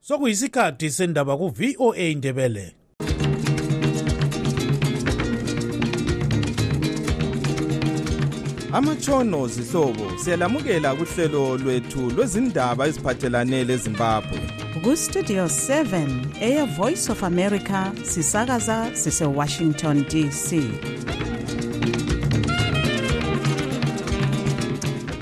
sokuyisikhathi sendaba ku-voa indebele amatshono zihlobo siyalamukela kuhlelo lwethu lwezindaba eziphathelane lezimbabwe kustudio 7 eye voice of america sisakaza sisewashington dc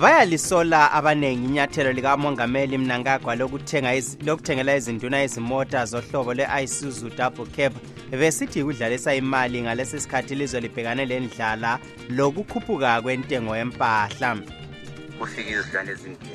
bayalisola abanengi inyathelo likamongameli mnangagwa lokuthengela izinduna izimota zohlobo lwe-isuzu double cap besithi yikudlalisa imali ngalesi sikhathi ilizwe libhekane le ndlala lokukhuphuka kwentengo yempahla kufike izidlwane ezimbili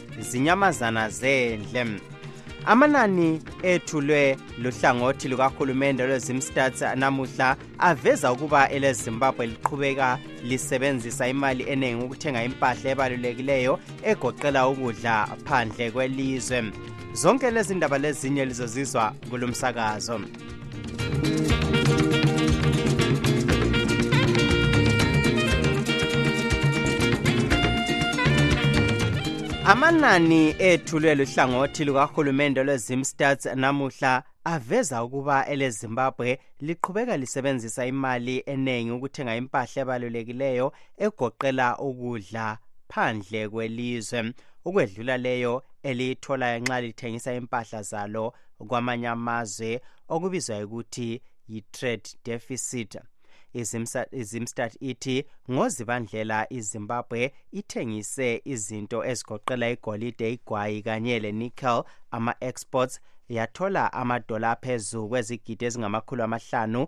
zinyamazana zendle amanani ethulwe luhlangothi lukahulumende lwezimstats namuhla aveza ukuba elezimbabwe liqhubeka lisebenzisa imali eningi ukuthenga impahla ebalulekileyo egoqela ukudla phandle kwelizwe zonke lezi ndaba lezinye lizozizwa kulumsakazo amanani ethulwe luhlangothi lukahulumende lwezimstats namuhla aveza ukuba elezimbabwe liqhubeka lisebenzisa imali eningi ukuthenga impahla ebalulekileyo egoqela ukudla phandle kwelizwe ukwedlula leyo eliyitholayo nxa lithengisa impahla zalo kwamanye amazwe okubizwa ukuthi yi-trade deficit izimstat ithi ngozibandlela izimbabwe ithengise izinto ezigoqela igolide igwayi kanye le-nickel ama-exports yathola amadola aphezu kwezigidi ezingamakhulu amahlanu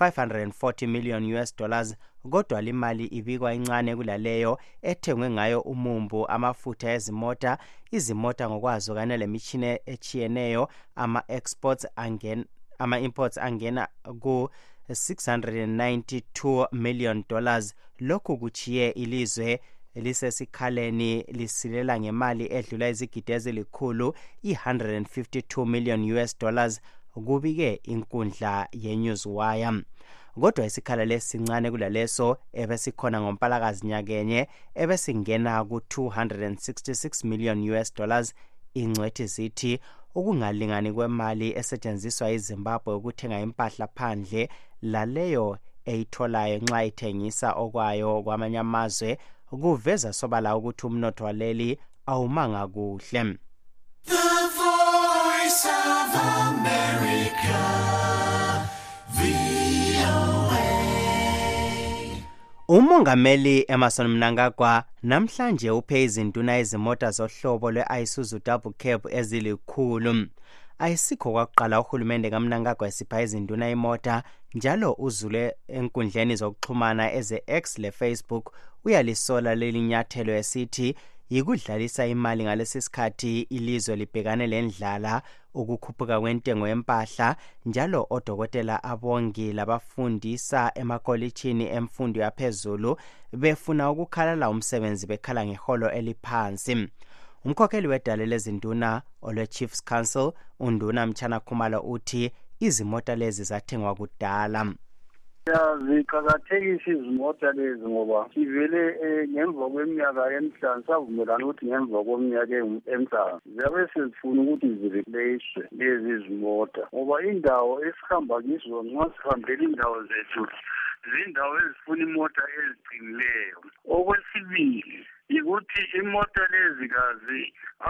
540 million us dollars kodwa limali ibikwa incane kulaleyo ethengwe ngayo umumbu amafutha ezimota izimota ngokwazo kanye lemitshina etshiyeneyo ama-exports angena ama-imports angena ku 692 million dollars lokhu kuchiye ilizwe lisesikhaleni lisilela ngemali edlula izigidi ezilikhulu i-152 million us dollars kubike inkundla yenewswire kodwa isikhala lesi sincane kulaleso ebesikhona ngompalakazi nyakenye ebesingena ku-266 million us dollars ingcwethi zithi ukungalingani kwemali esetshenziswa izimbabwe ukuthenga impahla phandle laleyo eyitholayo nxa ithengisa okwayo kwamanye amazwe kuveza sobala ukuthi umnotho waleli awumanga kuhle The voice of America, umongameli emerson mnangagwa namhlanje uphe izinduna izimota zohlobo lwe-isuzu double cab ezilikhulu ayisikho kwakuqala uhulumende kamnangagwa esipha izinduna imota njalo uzule enkundleni zokuxhumana eze-x le-facebook uyalisola leli nyathelo esithi yikudlalisa imali ngalesi sikhathi ilizwe libhekane lendlala ukukhuphuka kwentengo yempahla njalo odokotela abongi labafundisa emakolitshini emfundo yaphezulu befuna ukukhalala umsebenzi bekhala ngeholo eliphansi umkhokheli wedale lezinduna olwe-chiefs council unduna mtshana khumalo uthi izimota lezi zathengwa kudala siyaziqakathekisa izimota lezi ngoba sivele eh, ngemva kweminyaka emihlanu savumelana ukuthi ngemva kweminyaka emihlanu ziyabe sezifuna ukuthi zireplace lezi zimota ngoba indawo esihamba kizo nxa sihambela indawo zethu zindawo ezifuna imota eziqinileyo okwesibili yikuthi imota lezi kazi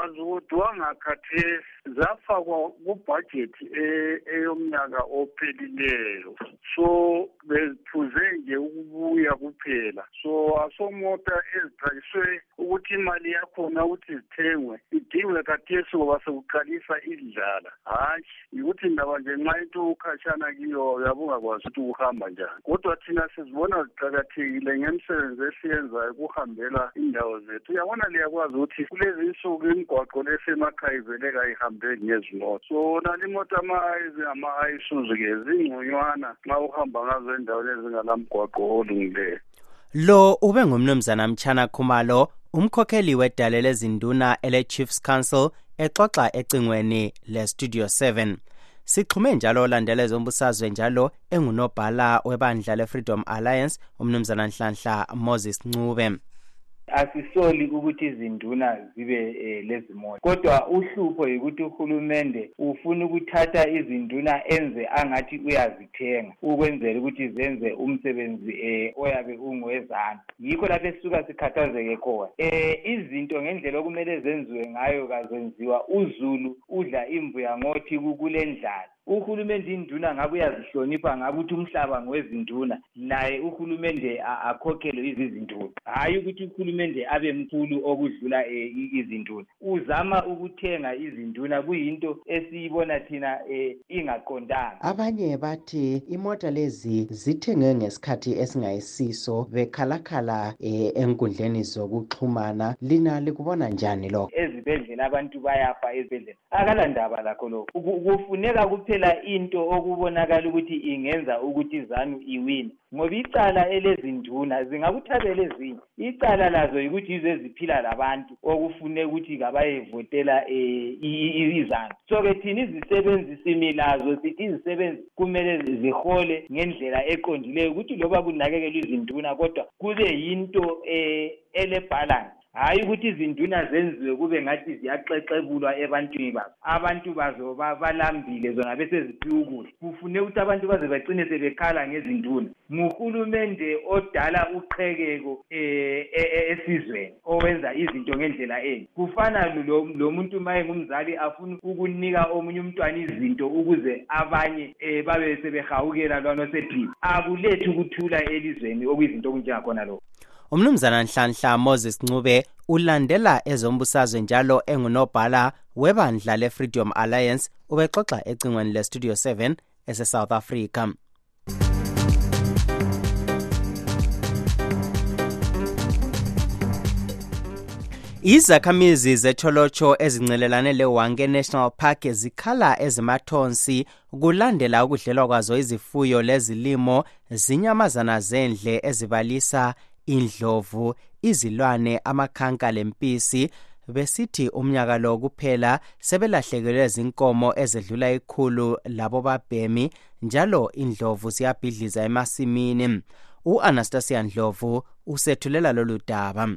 aziwodwanga khathesi zafakwa kubhajethi e-, eyomnyaka ophelileyo so beziphuze nje ukubuya kuphela so asomota ezixakiswe ukuthi imali yakhona ukuthi zithengwe idingwe kathesi ngoba sekuqalisa idlala hhayi yikuthi ndaba nje nxa into ukhatshana kiyo uyabungakwazi ukuthi ukuhamba njani kodwa thina sizibona ziqakathekile ngemisebenzi esiyenzayo kuhambela indawo zethu uyabona liyakwazi ukuthi kulezi insuku imigwaqo lesemakhaya ivele kayihambeki ngezimoto so nani imoto ama-ayisuzuke zingconywana nxa uhamba ngazo endaweni ezingalamgwaqo olungileyo lo ube ngumnumzana mtshana khumalo umkhokheli wedale lezinduna ele-chiefs council exoxa ecingweni le-studio 7 sixhume njalo olandela ezombusazwe njalo engunobhala webandla le-freedom alliance umnumzana nhlanhla moses ncube asisoli ukuthi izinduna zibe um lezimota kodwa uhlupho yikuthi uhulumende ufuna ukuthatha izinduna enze angathi uyazithenga ukwenzela ukuthi zenze umsebenzi um oyabe ungowezana yikho lapho esisuka sikhathazeke khona um izinto ngendlela okumele zenziwe ngayo kazenziwa uzulu udla imvu yangothi kule ndlala uhulumende induna ngabe uyazihlonipha ngabe ukuthi umhlaba ngowezinduna laye uhulumende akhokhelwe izizinduna hhayi ukuthi uhulumende abe mkhulu okudlula e, izinduna uzama ukuthenga izinduna kuyinto esiyibona thina e, ingaqondanga abanye bathi imota lezi zithengwe ngesikhathi esingayisiso bekhalakhala e, enkundleni zokuxhumana lina likubona njani lokho ezibhedlela abantu bayafa ezibhedlela akalandaba lakho lokho kufuneka kuphela into okubonakala ukuthi ingenza ukuthi zanu iwine ngoba icala elezinduna zingakuthabela ezinye icala lazo yikuthi yizo eziphila labantu okufune ukuthi kabayevotela um eh, izanu so-ke thina izisebenzi simi lazo sithi izisebenzi kumele zihole ngendlela eqondileyo ukuthi loba kunakekelwa izinduna kodwa kube yinto um eh, elebhalansi hayi ukuthi izinduna zenziwe kube ngathi ziyaxexebulwa ebantwini babo abantu bazo balambile zona beseziphiwa ukudla kufune ukuthi abantu baze bacine sebekhala ngezinduna nguhulumende odala uqhekeko eh, e, e, esizweni owenza izinto ngendlela enye kufana lo muntu ma engumzali afuna ukunika omunye umntwana izinto ukuze abanye um babe sebehawukela lwana osephila akulethi ukuthula elizweni okuyizinto okunjengakhona lokho umnumzana nhlanhla moses ncube ulandela ezombusazwe njalo engunobhala webandla le-freedom alliance ubexoxa ecingweni le-studio 7 esesouth africa izakhamizi zetholotsho ezincelelane lewanke national park zikhala ezimathonsi kulandela ukudlelwa kwazo izifuyo lezilimo zinyamazana zendle ezibalisa indlovu izilwane amakhanka lempisi besithi umnyaka lo kuphela sebelahlekelwe zinkomo ezedlula ikhulu labo babhemi njalo indlovu ziyabhidliza emasimini u-anastasia ndlovu usethulela lolu daba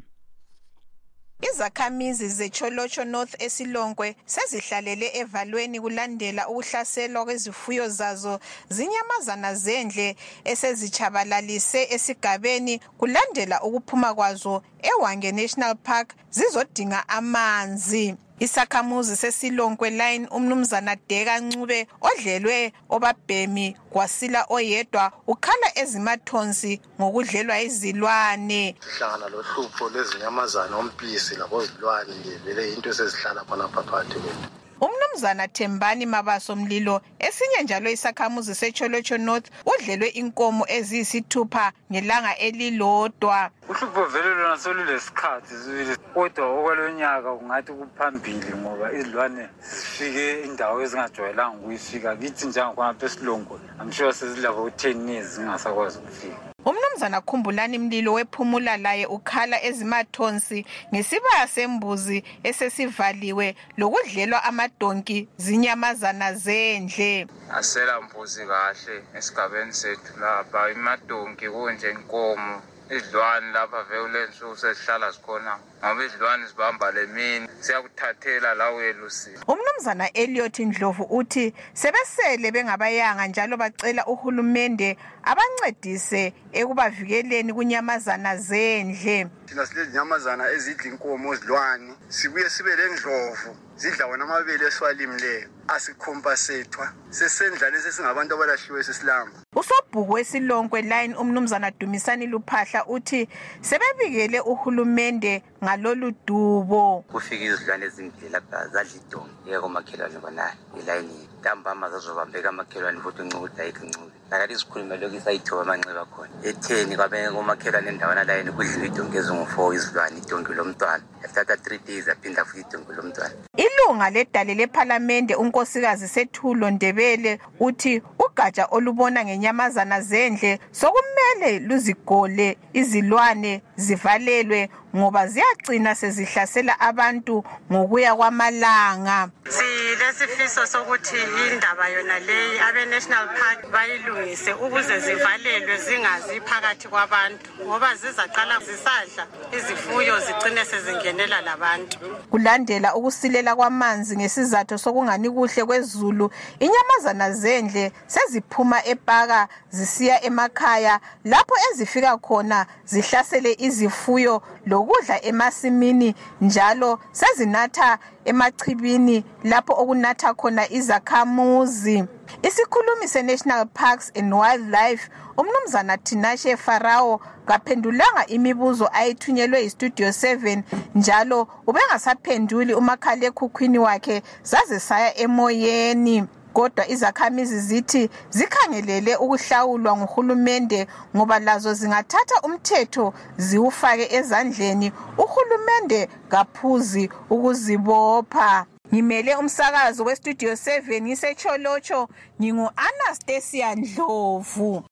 Izakhamizi zeTsholotsho North eSilonkwe sezihlalele evalweni kulandela ukuhlaselwa kwezifuyo zazo zinyamazana zendle esezitshabalalise esigabeni kulandela ukuphuma kwazo eWange National Park zizodinga amanzi. Isakhamuzi seSilonkwe Line umnumzana Deka Ncube odlelwe obabhemi kwasila oyedwa ukhala ezimathonsi ngokudlelwa izilwane sihlangana lohlupho lwezinyamazana ompisi labozilwane nje vele yinto esezihlala khonapha phakathi kwethu umnumzana thembani mabaso mlilo esinye njalo isakhamuzi secholotsho north udlelwe inkomo eziyisithupha ngelanga elilodwa uhlupho vele lona solulesikhathi sibili kodwa okwalonyaka kungathi kuphambili ngoba izilwane zifike indawo ezingajwayelanga ukuyifika kithi njengakhonapha esilongweni I'm sure sizilava utheni zingasakwazi ukufika umnumzana khumbulani mlilo wephumula laye ukhala ezimathonsi ngesibaya sembuzi esesivaliwe lokudlelwa amadonki zinyamazana zendle asela mbuzi kahle esigabeni sethu lapha imadonki kunje inkomo idlwani lapha veulensuku sezihlala zikhona ngoba izilwane zibamba lemini siyakuthathela lawe lusi umnumzana eliot ndlovu uthi sebesele bengabayanga njalo bacela uhulumende abancedise ekubavikeleni kunyamazana zendle thina silezinyamazana ezidla inkomo zilwane sibuye sibe lendlovu zidla wona amabele esiwalimleyo asikhompa sethwa sesendlane sesingabantu abalahliwe sesilamba usobhuku wesilonkwe line umnumzana dumisani luphahla uthi sebebikele uhulumende ngalolu dubo kufika izilwane ezimbili lapha zadla idongi ikakomakhelwane bonale elayinini ntambama zazobambeka amakhelwane futhi uncukuda yikho ncubi Ngakade sikhulume lokhu isayithoba amanxeba khona. Etheni kwabe komakhelwane endawana layeni kudliwe idonki ezingu-four izilwane idonki lomntwana. Yathatha three days yaphinda futhi idonki lomntwana. Ilunga ledale lephalamende unkosikazi Sethulo Ndebele uthi ugatsha olubona ngenyamazana zendle sokumele luzigole izilwane zivalelwe ngoba ziyagcina sezihlasela abantu ngokuya kwamalanga silesifiso sokuthi indaba yona leyi abe-national park bayilungise ukuze zivalelwe zingazi phakathi kwabantu ngoba zizaqala zisadla izifuyo zicine sezingenela labantu kulandela ukusilela kwamanzi ngesizatho sokungani kuhle kwezulu inyamazana zendle seziphuma epaka zisiya emakhaya lapho ezifika khona zihlasele izifuyo lokudla emasimini njalo sezinatha emachibini lapho okunatha khona izakhamuzi isikhulumi senational parks and wildlife umnumzana tinashe farawo kaphendulanga imibuzo ayithunyelwe yistudio 7 njalo ubengasaphenduli umakhalekhukhwini wakhe zaze saya emoyeni kodwa izakhamizi zithi zikhangelele ukuhlawulwa nguhulumende ngoba lazo zingathatha umthetho ziwufake ezandleni uhulumende kaphuzi ukuzibopha ngimele umsakazo westudio 7 ngisecholotsho ngingu-anastasia ndlovu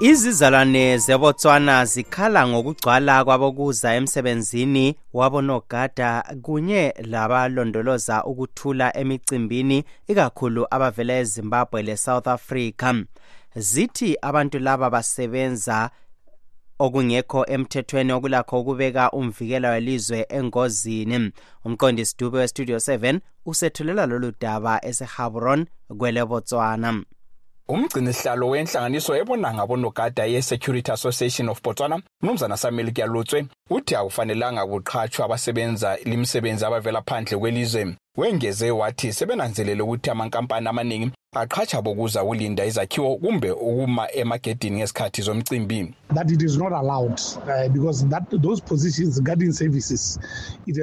izizalwane zebotswana zikhala ngokugcwala kwabokuza emsebenzini wabonogada kunye labalondoloza ukuthula emicimbini ikakhulu abavela ezimbabwe lesouth africa zithi abantu laba basebenza okungekho emthethweni okulakho ukubeka umvikela welizwe engozini umqondisi dube westudio 7 usethulela lolu daba esehabron kwelebotswana umgcinisihlalo wenhlanganiso ebona ngabonogada ye-security association of botswana mnumzana samuel kyalutswe uthi akufanelanga kuqhatshwa abasebenza limisebenzi abavela phandle kwelizwe wengeze wathi sebenanzelele ukuthi amankampani amaningi aqhatsha bokuza kulinda izakhiwo kumbe ukuma emagedini ngesikhathi zomcimbi that it is not allowed uh, because that those positions guarding services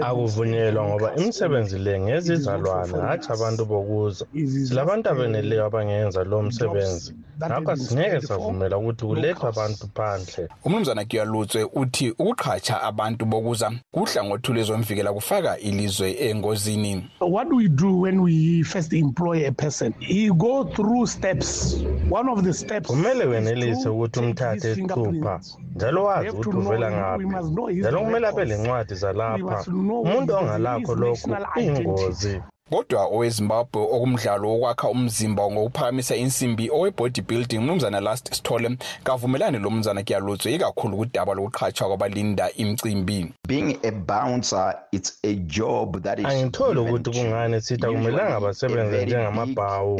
akuvunyelwa ngoba imisebenzi le ngezizalwane hatshi abantu bokuza silabantu abeneleyo abangenza lo msebenzi ngakho singeke savumela ukuthi kulethwe abantu phandle umnumzana giyalutswe uthi ukuqhatsha abantu bokuza kuhlangothi lwezomvikela kufaka ilizwe engozini What do we do when we first employ a person? He go through steps. One of the steps kumele wenelise ukuthi umthathe isithupha njalo wazi ukuthi uvela ngaphi njalo kumele abe lencwadi zalapha umuntu ongalakho lokhu uyingozi kodwa owezimbabwe okumdlalo wokwakha umzimba ngokuphakamisa insimbi owebody building umnumzana last sithole kavumelani lo mnumzana kuyalutswe ikakhulu kudaba lokuqhatshwa kwabalinda imcimbi being a bouncer it's a job that is angitholi ukuthi kungani sitha kumelanga basebenze njengamabhawu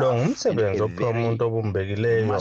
lo ngumsebenzi ophiwa umuntu obumbekileyo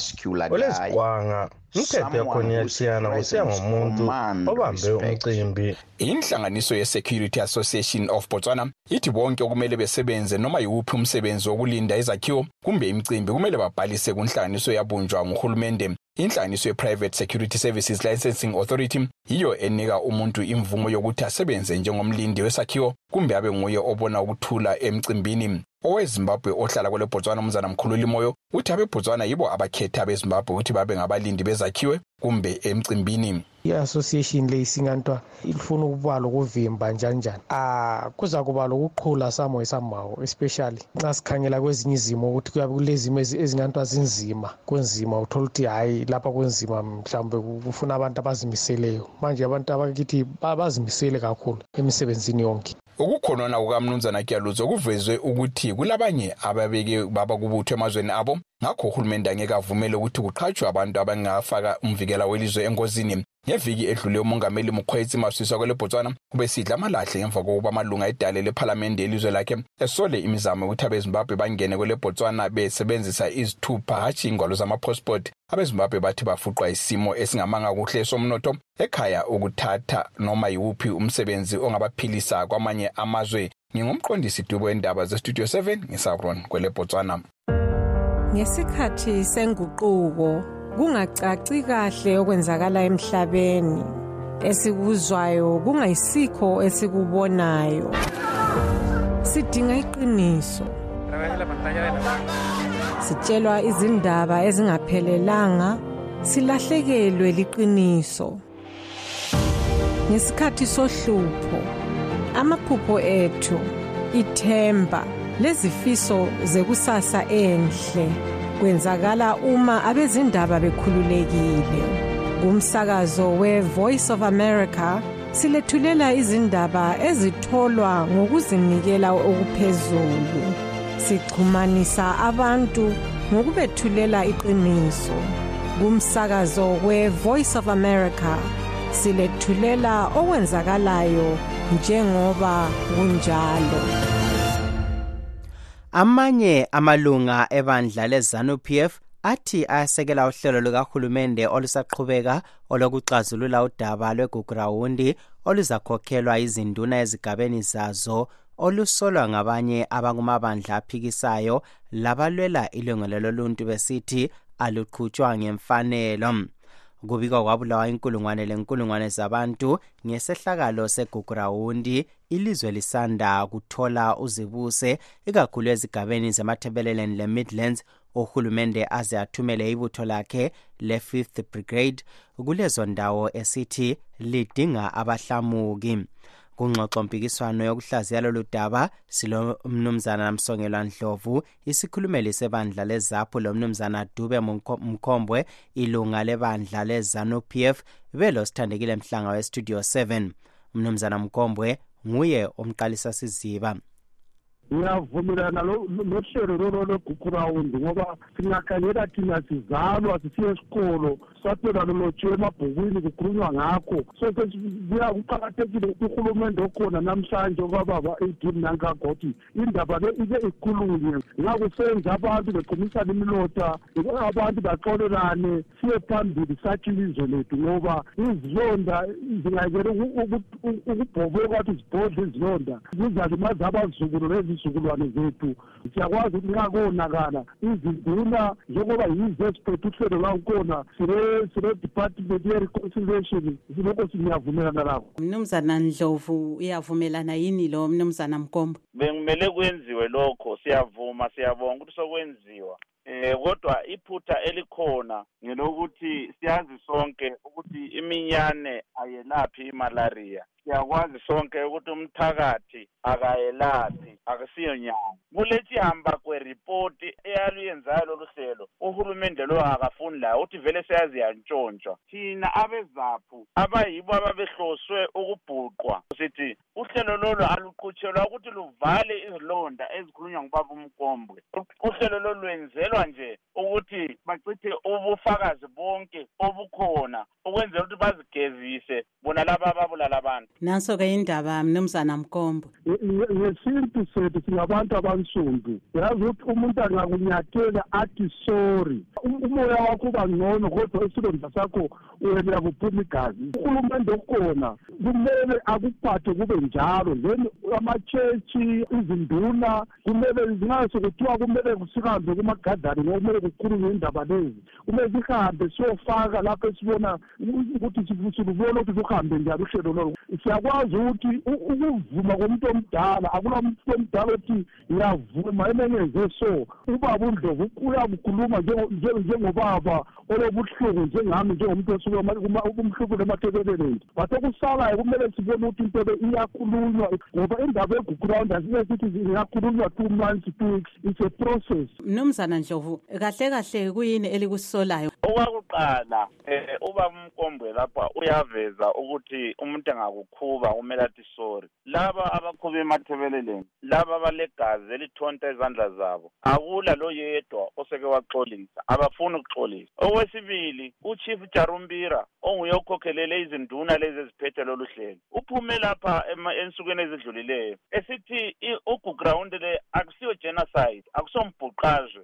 oleziqwanga imithetho yakhona iyatshiyana kusiya ngomuntu obambe umcimbi inhlanganiso ye-security association of botswana ithi bonke okumele besebenze noma yiwuphi umsebenzi wokulinda izakhiwo kumbe imicimbi kumele babhalise kunhlanganiso yabunjwa nguhulumende inhlanganiso ye-private security services licensing authority yiyo enika umuntu imvumo yokuthi asebenze njengomlindi wesakhiwo kumbe abe nguye obona ukuthula emcimbini owezimbabwe ohlala kwelebotswana umnzana mkhululi moyo uthi abebotswana yibo abakhetha abezimbabwe ukuthi babe ngabalindi bezakhiwe kumbe emcimbini i-association le isingantwa ifuna ukuba lokuvimba njanjani um ah, kuza kuba lokuqhula samo esambawo especially nxa sikhangela kwezinye izimo ukuthi kuyabe kulezimo ezingantwa zinzima kunzima uthola ukuthi hhayi lapha kunzima mhlawumbe kufuna abantu abazimiseleyo manje abantu abakithi bazimisele kakhulu emisebenzini yonke Ukukhonona kukamnumzana Kyaluzo kuvezwe ukuthi kulabanye ababeke baba kubutho emazweni abo ngakho uhulumende angeke avumele ukuthi kuqhatshwe abantu abangafaka umvikela welizwe engozini ngeviki edlule umongameli mkhwetsi maswiswa kwelebotswana ubesidla amalahle ngemva kokuba amalunga edale lephalamende elizwe lakhe esole imizamo yokuthi abezimbabwe bangene kwelebotswana besebenzisa izithupha hatshi ingwalo zamapassport abezimbabwe bathi bafuqwa isimo esingamanga kuhle somnotho ekhaya ukuthatha noma yiwuphi umsebenzi ongabaphilisa kwamanye amazwe ngingumqondisi dubo endaba zestudio 7 ngisabron kwele botswana ngesikhathi senguquko kungacaci kahle okwenzakala emhlabeni esikuzwayo kungayisikho esikubonayo sidinga iqiniso sitshelwa izindaba ezingaphelelanga silahlekelwe liqiniso ngesikhathi sohlupho amaphupho ethu ithemba lezifiso zekusasa enhle kwenzakala uma abezindaba bekhululekile kumsakazo we-voice of america silethulela izindaba ezitholwa ngokuzinikela okuphezulu sixhumanisa abantu ngokubethulela iqiniso kumsakazo we-voice of america silethulela okwenzakalayo njengoba kunjalo amanye amalunga ebandla lezanu p f athi ayasekela uhlelo lukahulumende olusaqhubeka olokuxazulula udaba lwegugurawundi oluzakhokhelwa izinduna ezigabeni zazo olusolwa ngabanye abakumabandla aphikisayo labalwela ilungelo loluntu besithi aluqhutshwa ngemfanelo kubikwa kwabulawa inkulungwane lenkulungwane zabantu ngesehlakalo segugurawundi ilizwe lisanda kuthola uzibuse ikakhulu ezigabeni zemathebeleleni le-midlands uhulumende aze athumele ibutho lakhe le-fifth brigade kulezo ndawo esithi lidinga abahlamuki kungxoxompikiswano yokuhlaziya lolu daba silomnumzana msongelwa ndlovu isikhulumeli sebandla lezaphu lomnumzana dube mkhombwe ilunga lebandla lezanup f belosithandekile mhlanga westudio 7 umnumzana mkhombwe nguye omqalisa siziba ngiyavumelana nohlelo lolo logukurawundi ngoba singakhangela thina sizalwa sisiye esikolo sathola lolotshiwe emabhukwini kukhulunywa ngakho so kuqakathekile ukuthi uhulumende okhona namhlanje okababa adin nankagoti indaba ke ike ikhulunywe ngakusenza abantu bequmisana imilota abantu baxolelane siye phambili sakhe ilizwe lethu ngoba izilonda zingayekele ukubhoboka kwathi zibhodle izilonda zizalimaza abazukulu nezizukulwane zethu siyakwazi ukuthi nxa konakala izinduna njengoba yizo eziphethe uhlelo lwakhona sile-department ye-reconciliation silokho siyavumelana labo mnumzana ndlovu uyavumelana yini lo mnumzana mkombo bekumele kwenziwe lokho siyavuma siyabonga ukuthi sokwenziwa eh kodwa iphutha elikhona ngelokuthi siyazi sonke ukuthi iminyane ayelaphi imalaria siyakwazi sonke ukuthi umthakathi akayelaphi akusiyo nyanga kuletsihamba kweripoti eyaluyenzayo lolu hlelo uhulumende lowo akafuni layo ukuthi vele seyaze yantshontshwa thina abezaphu abayibo ababehloswe ukubhuqwa sithi uhlelo lolu aluqhutshelwa ukuthi luvale izilonda ezikhulunywa ngubaba umkombwe uhlelo lolu lwenzelwa nje ukuthi bachithe ubufakazi bonke obukhona ukwenzela ukuthi bazigezise bona laba ababulala abantu nanso-ke indaba mnumzana mkombo ngesintu sethu singabantu abansundu yazi ukuthi umuntu angakunyathela athi sorry um, umoya wakho uba ngcono kodwa isilonda sakho wena kuphuma igazi uhulumende okhona kumele akuphathe kube njalo then amachechi izinduna kumele zingaso kuthiwa kumele sihambe kumagadari ngokumele kukhulunywe indaba lezi kumele sihambe siyofaka lapho esibona ukuthi silubona ukuthi luhambe njani uhlelo lolu siyakwazi ukuthi ukuvuma komuntu omdala akulamuntu omdala othi ngiyavuma emengenze so ubaba undlovu uyakukhuluma njengobaba olobuhlungu njengami njengomuntu osuke umhlukule emathebeleleni but okusalayo kumele sibone ukuthi into le iyakhulunywa ngoba indaba egugurawundi asike sithi ingakhulunywa two months two weeks it's a process mnumzana ndlovu kahle kahle kuyini elikusolayo okwakuqala Eh uba umkombwe lapha uyaveza ukuthi umuntu engakukhuba kumele athi sorry. Laba abakhuba emathebeleleni, laba balegazi elithonta izandla zabo. Akula loyedwa oseke waxolisa, abafuni ukuxolisa. Okwesibili, uChief Jarumbira onguye okhokhelele izinduna lezi eziphethe lolu hlelo. Uphume lapha ensukwini ezidlulileyo esithi uGuground le akusiyo genocide, akusombhuqazwe.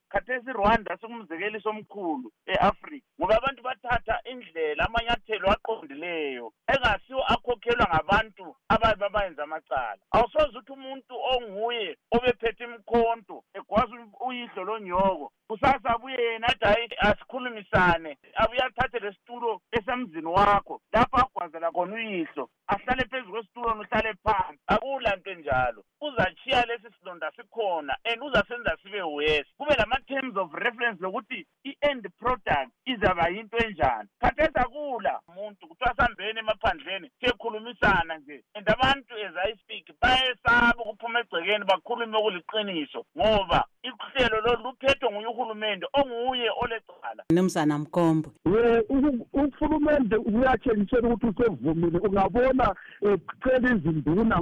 khathesi irwanda singumzekeliso omkhulu e-afrika ngoba abantu bathatha indlela amanyathelo aqondileyo engasiwo akhokhelwa ngabantu ababe babayenza amacala awusoze ukuthi umuntu onguye obephethe imkhonto egwaza uyihlo lonyoko kusasa abuye yena athi hayi asikhulumisane abuye athathe lesitulo esemzini wakho lapho agwazela khona uyihlo ahlale phezu kwesitulo nuhlale phansi akula nto enjalo uzatshiya lesi silonda sikhona and uzasenza sibe worse kube lama-terms of reference lokuthi i-end product izaba yinto enjani khathesi akula muntu kuthiwa sambeni emaphandleni siyekhulumisana nje and abantu as i speak bayesaba ukuphuma egcekeni bakhulume okuliqiniso ngoba ihlelo lolu luphethwe nguye uhulumende onguye olecala mnumzana mkombo uhulumende uyatshengisela ukuthi usevumile ungabona ecela eh, izinduna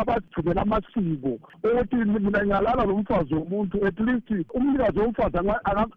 abagcinela amasiko ukuthi mina ngiyalala lo mfazi womuntu at least umnikazi womfazi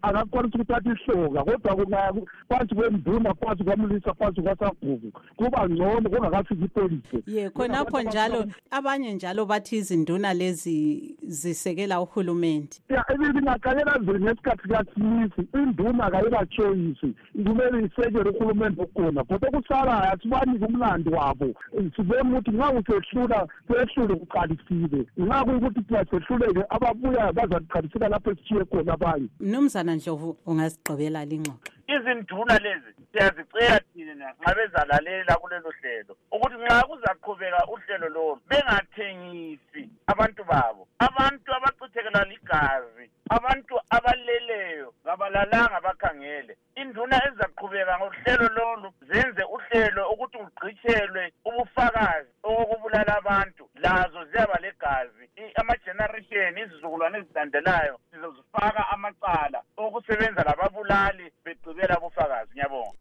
akakwanisa ukuthatha ihloka kodwa kungaya phansi kwenduna phansi kwamlisa phansi kwasaguku kuba ngcono kungakafiki ipolice ye khonapho njalo abanye njalo bathi izinduna lezi zisekela uhulumende ya ibingaqalela zini ngesikhathi kasimisi induna kayibatshoyisi kumele isekele uhulumende okhona kodwa okusalayo asibanike umlandi wabo sibona ukuthi nxa usehlula sehlule kuqalisile nxa kuyukuthi thina sehluleke ababuyayo bazaqalisela lapho esitshiye khona abanye mnumzana ndlovu ungasigqibela lingxoxo izinduna lezi siyazicela thina nxa bezalalela kulelo hlelo ukuthi nxa kuzaqhubeka uhlelo lolu bengathengisi abantu babo abantu abachithekela ligazi abantu abaleleyo kabalalanga bakhangele induna ezizaqhubeka ngohlelo lolu zenze uhlelo ukuthi kugqitshelwe ubufakazi okokubulala abantu lazo ziyaba legazi ama-generation izizukulwane ezilandelayo sizozi faka amacala okusebenza lababulali begcibela bufakazi ngiyabonga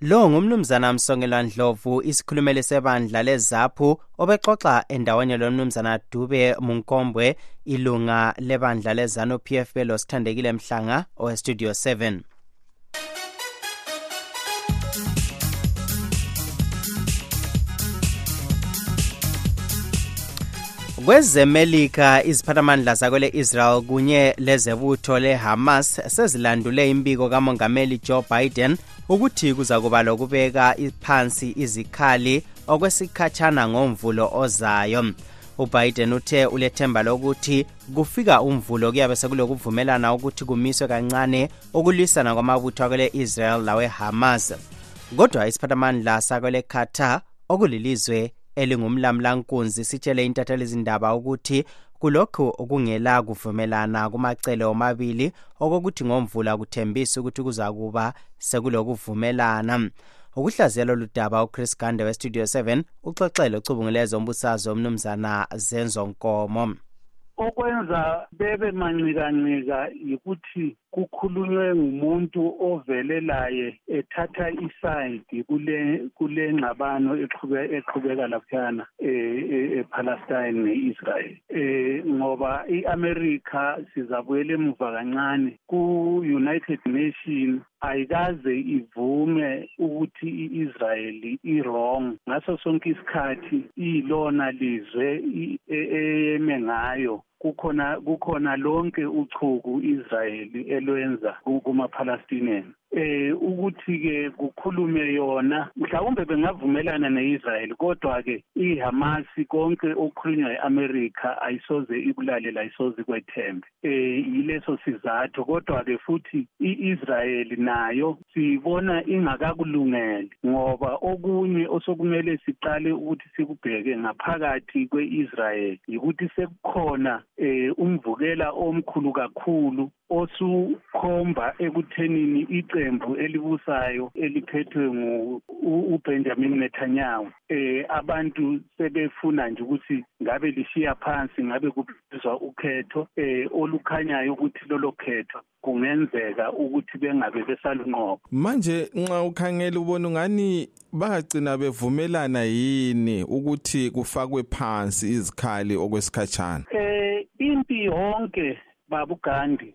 lo ngumnumzana msongelwa ndlovu isikhulumeli sebandla lezaphu obexoxa endaweni lomnumzana dube munkombwe ilunga lebandla lezanu p f belo sithandekile mhlanga owestudio 7 kwezemelika iziphathamandla zakwele-israel kunye lezebutho lehamas sezilandule imbiko kamongameli joe biden ukuthi kuzakuba lokubeka phansi izikhali okwesikhatshana ngomvulo ozayo ubiden uthe ulethemba lokuthi kufika umvulo kuyabe sekulokuvumelana ukuthi kumiswe kancane ukulwisana kwamabutho akwele-israel lawehamas kodwa isiphathamandla sakwele qatar okulilizwe elingumlamulankunzi sitshele intatheli izindaba ukuthi kulokhu kungela kuvumelana kumacele omabili okokuthi ngomvula kuthembisa ukuthi kuzakuba sekulokuvumelana ukuhlaziya lolu daba uchris gande westudio 7 uxoxele ucubunguleza ombusazwe umnumzana zenzo nkomo okwenza bebe manxikanxika yikuthi kukhulunywe ngumuntu ovele laye ethatha isayidi kule ngxabano eqhubeka laphana e, e, epalestine ne-israel um ngoba i-amerika sizabuyela emuva kancane ku-united nation ayikaze ivume ukuthi i-israyeli i-wrong ngaso sonke isikhathi iyilona lizwe e, eyeme ngayo kukhona kukhona lonke uchuku israyeli elwenza kuma-palestinian eh ukuthi ke kukhulume yona mhlawumbe bengavumelana neIsrael kodwa ke iHamas konke okukhulunywa eAmerica ayisoze ikulalela ayisoze kwethembe eh yileso sizathu kodwa ke futhi iIsrael nayo siyibona ingakakulungeli ngoba okunye osokumele siqale ukuthi sikubheke ngaphakathi kweIsrael yikuthi sekukhona eh umvukela omkhulu kakhulu osukhomba ekuthenini iqembu elibusayo eliphethwe ngu uBenjamin Netanyahu eh abantu sebefuna nje ukuthi ngabe lishiya phansi ngabe kuphi benza ukhetho eh olukhanyayo ukuthi lolo khetho kungenzeka ukuthi bengabe besalunqoba manje nxa ukhangela ubona ngani bagcina bevumelana yini ukuthi kufakwe phansi izikhali okwesikhatshana eh impi yonke babu Gandhi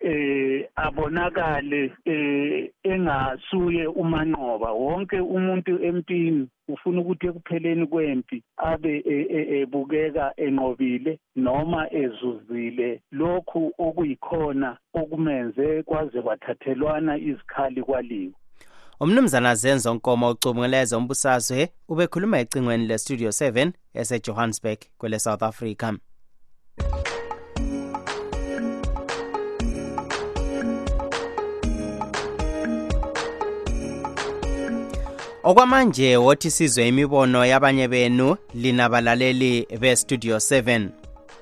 eh abonakale eh engasuye umanqoba wonke umuntu empini ufuna ukuthi ekupheleni kwempi abe e, e, ebukeka enqobile noma ezuzile lokhu okuyikhona okumenze kwaze kwathathelwana izikhali kwaliwa umnumzana zenzo nkomo ucubungeleza umbusazwe ubekhuluma ecingweni lestudio 7 esejohannesburg kwele south africa okwamanje wothi sizwe imibono yabanye benu lina balaleli bestudio 7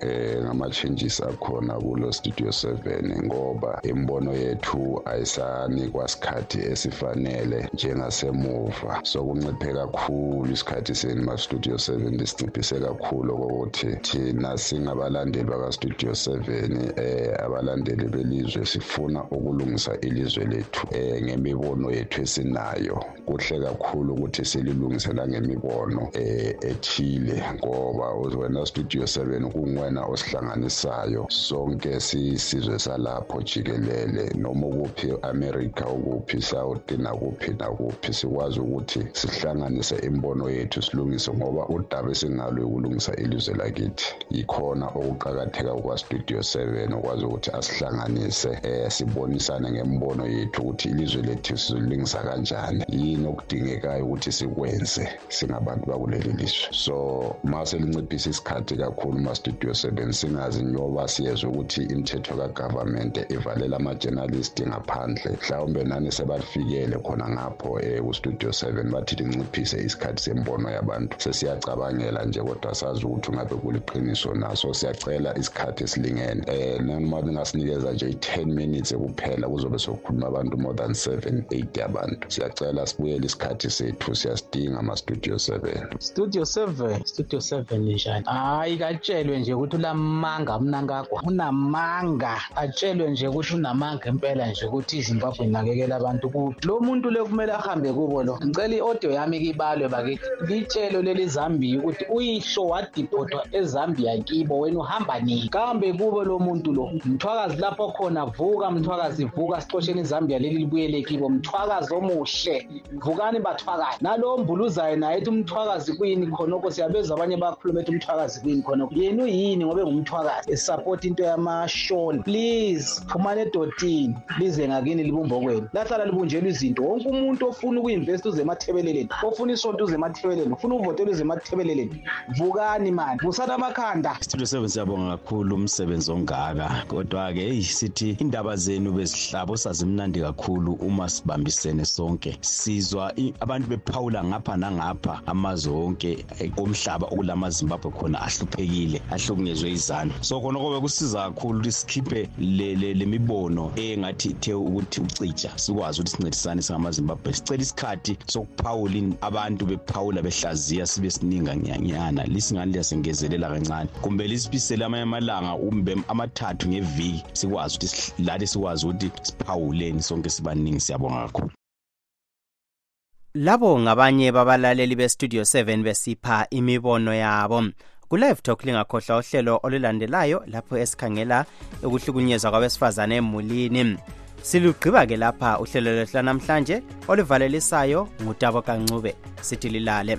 eh, ngama-changes akhona kulo studio 7 ngoba imbono yethu ayisanikwa sikhathi esifanele njengasemuva sokunciphe kakhulu isikhathi senu ma-studio 7 lisinciphise kakhulu kokuthi thina singabalandeli baka-studio 7 um eh, abalandeli belizwe sifuna ukulungisa ilizwe lethu um ngemibono yethu esinayo kuhle kakhulu ukuthi sililungise langemibono um eh, ethile ngoba wena studio seven kunguwena osihlanganisayo sonke sisizwe salapho jikelele noma ukuphi america ukuphi south nakuphi nakuphi sikwazi ukuthi sihlanganise imbono yethu silungise ngoba udaba esingalwe ukulungisa ilizwe lakithi yikhona okuqakatheka kwastudio 7 okwazi ukuthi asihlanganise um sibonisane ngembono yethu ukuthi ilizwe lethu sizolilingisa kanjani yini okudingekayo ukuthi sikwenze singabantu bakuleli lizwe so ma selinciphisa isikhathi kakhulu mastudio 7 singazi njengoba siyezwa ukuthi imithetho kagovernment ivalela ama-journalist ngaphandle mhlawumbe nani sebafikele khona ngapho lapho eh, kustudio 7 bathi linciphise isikhathi sembono yabantu sesiyacabangela nje kodwa sazi ukuthi ungabe kuliqiniso na so siyacela isikhathi esilingene um noma bingasinikeza nje i-ten minutes kuphela kuzobe sokukhuluma abantu more than seven eight abantu siyacela sibuyele isikhathi sethu siyasidinga ama-studio seven studio seven studio seven njani hhayi katshelwe nje ukuthi ulamanga mnankagwa unamanga atshelwe nje ukuthi unamanga impela nje ukuthi izimbabwe inakekela abantu kubi lo muntu le kumele ahambe kubo lo ngicela i-audio yami kibalwe bakithi litshelo lelizambiya ukuthi uyihlo wadiphothwa ezambiya kibo wena uhamba nini kambe kubo lo muntu lo mthwakazi lapho khona vuka mthwakazi vuka sicosheni izambiya leli libuyele kibo mthwakazi omuhle vukani bathwakazi nalowo mbuluzayo naye ethi umthwakazi kuyini khonokho siyabezwa abanye bakhulume ethi umthwakazi kuyini khonokho yena uyini ngobe ngumthwakazi esapota into yamashoni please phumani edotini lize ngakini libumbo kwenu lahlala libunjelwa izinto wonke umuntu ofuna ukuyinvesta uze emathebeleleni ofuna isonto uze emathebeleleni ufuna uvotela uze emathebeleleni vukani mani vusani amakhanda studio seven siyabonga kakhulu umsebenzi ongaka kodwa-ke eyi sithi indaba zenu bezihlabo sazimnandi kakhulu uma sibambisene sonke sizwa abantu bephawula ngapha nangapha amazwe wonke eh, omhlaba okulamazimbabwe khona ahluphekile ahlukunyezwe izanu so khona kobe kusiza kakhulu ukuthi sikhiphe le mibono engathi ithe ukuthi ucija sikwazi ukuthi sincedisane singamazimbabwe sicela isikhathi sokuphawulini abantu bephawula behlaziya sibe sininga nyanyana lisingani liyasengezelela kancane kumbe lisibisele amanye amalanga kumbe amathathu ngeviki sikwazi ukuthi lathi sikwazi ukuthi siphawuleni sonke sibaningi siyabonga kakhulu labo ngabanye babalaleli bestudio 7 besipha imibono yabo kulive talk lingakhohlwa uhlelo olulandelayo lapho esikhangela ukuhlukunyezwa kwabesifazane emulini silugqiba-ke lapha uhlelo lwethu lwanamhlanje oluvalelisayo ngutabo kancube sithi lilale